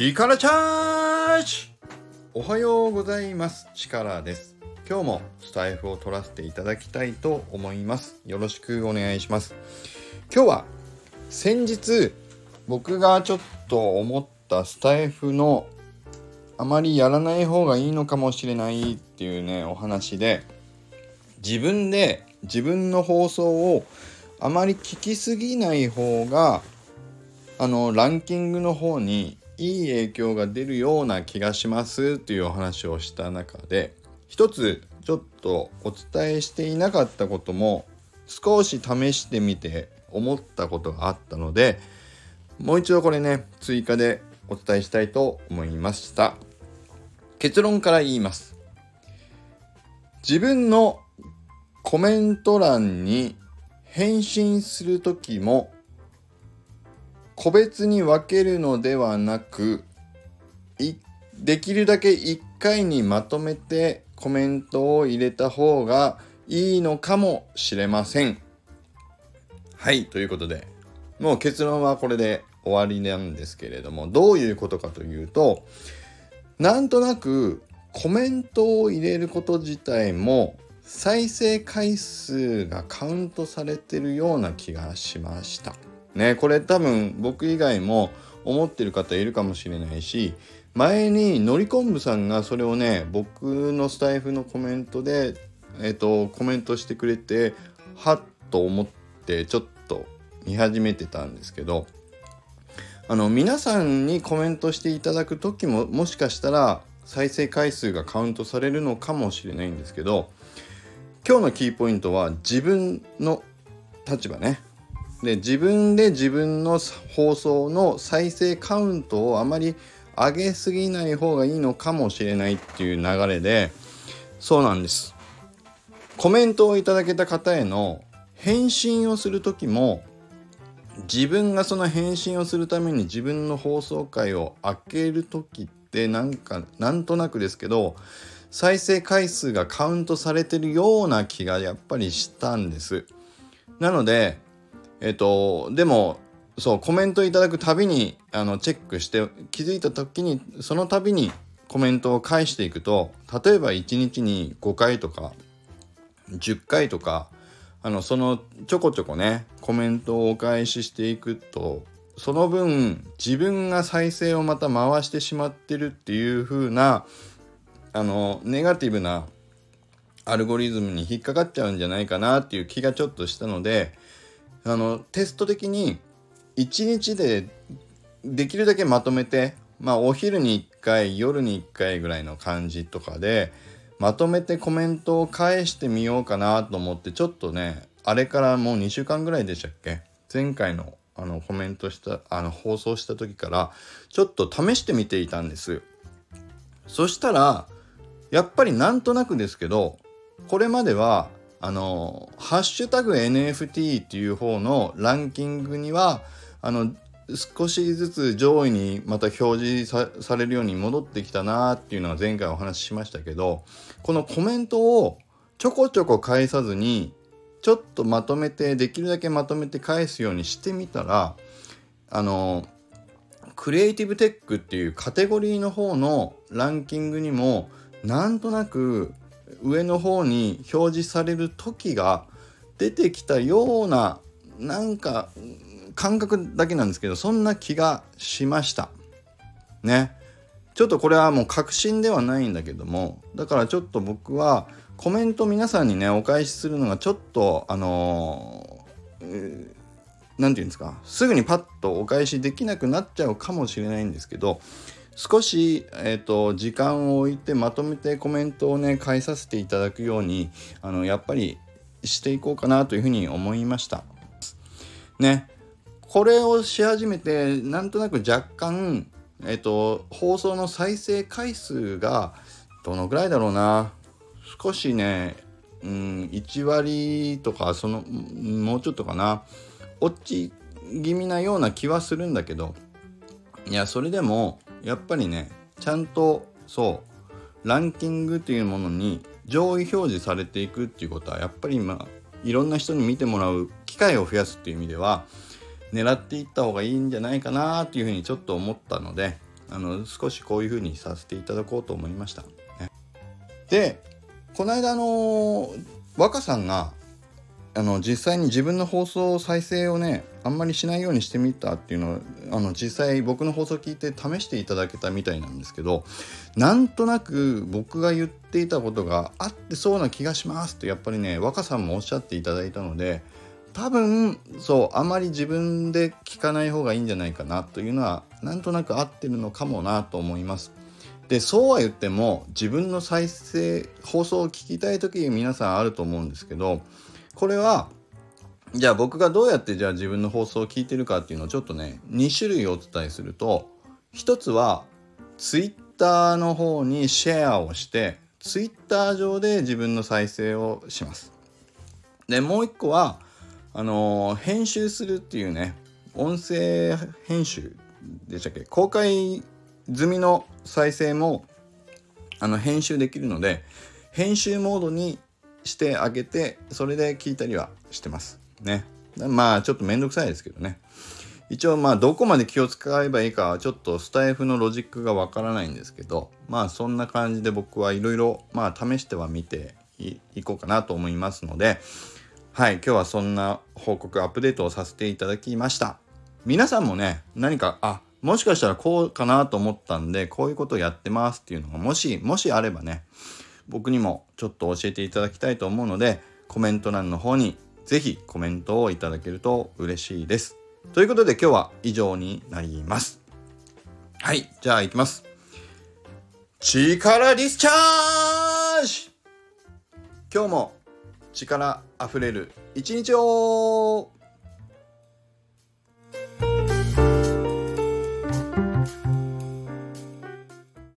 力チャージおはようございます。力です。今日もスタイフを取らせていただきたいと思います。よろしくお願いします。今日は先日僕がちょっと思ったスタイフのあまりやらない方がいいのかもしれないっていうねお話で自分で自分の放送をあまり聞きすぎない方があのランキングの方にいい影響が出るような気がしますというお話をした中で一つちょっとお伝えしていなかったことも少し試してみて思ったことがあったのでもう一度これね追加でお伝えしたいと思いました。結論から言います。自分のコメント欄に返信する時も個別に分けるのではなくできるだけ1回にまとめてコメントを入れた方がいいのかもしれません。はい、ということで、もう結論はこれで終わりなんですけれども、どういうことかというと、なんとなくコメントを入れること自体も再生回数がカウントされてるような気がしました。ね、これ多分僕以外も思ってる方いるかもしれないし前にのりこんぶさんがそれをね僕のスタイフのコメントで、えーと、コメントしてくれてはっと思ってちょっと見始めてたんですけどあの皆さんにコメントしていただく時ももしかしたら再生回数がカウントされるのかもしれないんですけど今日のキーポイントは自分の立場ね。で自分で自分の放送の再生カウントをあまり上げすぎない方がいいのかもしれないっていう流れでそうなんです。コメントをいただけた方への返信をする時も自分がその返信をするために自分の放送回を開ける時ってなんかなんとなくですけど再生回数がカウントされてるような気がやっぱりしたんです。なのでえっとでもそうコメントいただくたびにあのチェックして気づいた時にその度にコメントを返していくと例えば1日に5回とか10回とかあのそのちょこちょこねコメントをお返ししていくとその分自分が再生をまた回してしまってるっていう風なあのネガティブなアルゴリズムに引っかかっちゃうんじゃないかなっていう気がちょっとしたのであのテスト的に1日でできるだけまとめてまあお昼に1回夜に1回ぐらいの感じとかでまとめてコメントを返してみようかなと思ってちょっとねあれからもう2週間ぐらいでしたっけ？前回のあのコメントしたあの放送した時からちょっと試してみていたんです。そしたらやっぱりなんとなくですけどこれまではあのハッシュタグ NFT っていう方のランキングにはあの少しずつ上位にまた表示されるように戻ってきたなっていうのは前回お話ししましたけどこのコメントをちょこちょこ返さずにちょっとまとめてできるだけまとめて返すようにしてみたらあのクリエイティブテックっていうカテゴリーの方のランキングにもなんとなく上の方に表示される時が出てきたようななんか感覚だけなんですけどそんな気がしました。ね。ちょっとこれはもう確信ではないんだけどもだからちょっと僕はコメント皆さんにねお返しするのがちょっとあの何、えー、て言うんですかすぐにパッとお返しできなくなっちゃうかもしれないんですけど少し、えーと、時間を置いてまとめてコメントをね返させていただくようにあのやっぱりしていこうかなというふうに思いました。ね。これをし始めてなんとなく若干、えっと、放送の再生回数がどのぐらいだろうな。少しね、うん、1割とかそのもうちょっとかな。落ち気味なような気はするんだけど。いやそれでもやっぱりねちゃんとそうランキングっていうものに上位表示されていくっていうことはやっぱり今いろんな人に見てもらう機会を増やすっていう意味では狙っていった方がいいんじゃないかなっていうふうにちょっと思ったのであの少しこういう風にさせていただこうと思いました。ね、でこの間あの若さんがあの実際に自分の放送再生をねあんまりしないようにしてみたっていうのをあの実際僕の放送聞いて試していただけたみたいなんですけどなんとなく僕が言っていたことがあってそうな気がしますとやっぱりね若さんもおっしゃっていただいたので多分そうあまり自分で聞かない方がいいんじゃないかなというのはなんとなく合ってるのかもなと思います。でそうは言っても自分の再生放送を聞きたい時皆さんあると思うんですけどこれはじゃあ僕がどうやってじゃあ自分の放送を聞いてるかっていうのをちょっとね2種類お伝えすると1つは Twitter の方にシェアをして Twitter 上で自分の再生をします。でもう1個はあのー、編集するっていうね音声編集でしたっけ？公開済みの再生もあの編集できるので編集モードにしてあげてそれで聞いたりはしてますね。まあちょっとめんどくさいですけどね。一応まあどこまで気を使えばいいかはちょっとスタイフのロジックがわからないんですけどまあそんな感じで僕はいろいろまあ試してはみていこうかなと思いますのではい今日はそんな報告アップデートをさせていただきました。皆さんもね何かあもしかしたらこうかなと思ったんでこういうことをやってますっていうのがもしもしあればね僕にもちょっと教えていただきたいと思うのでコメント欄の方に是非コメントをいただけると嬉しいです。ということで今日は以上になります。はい、じゃあ行きます。力ディスチャージ今日も力あふれる一日を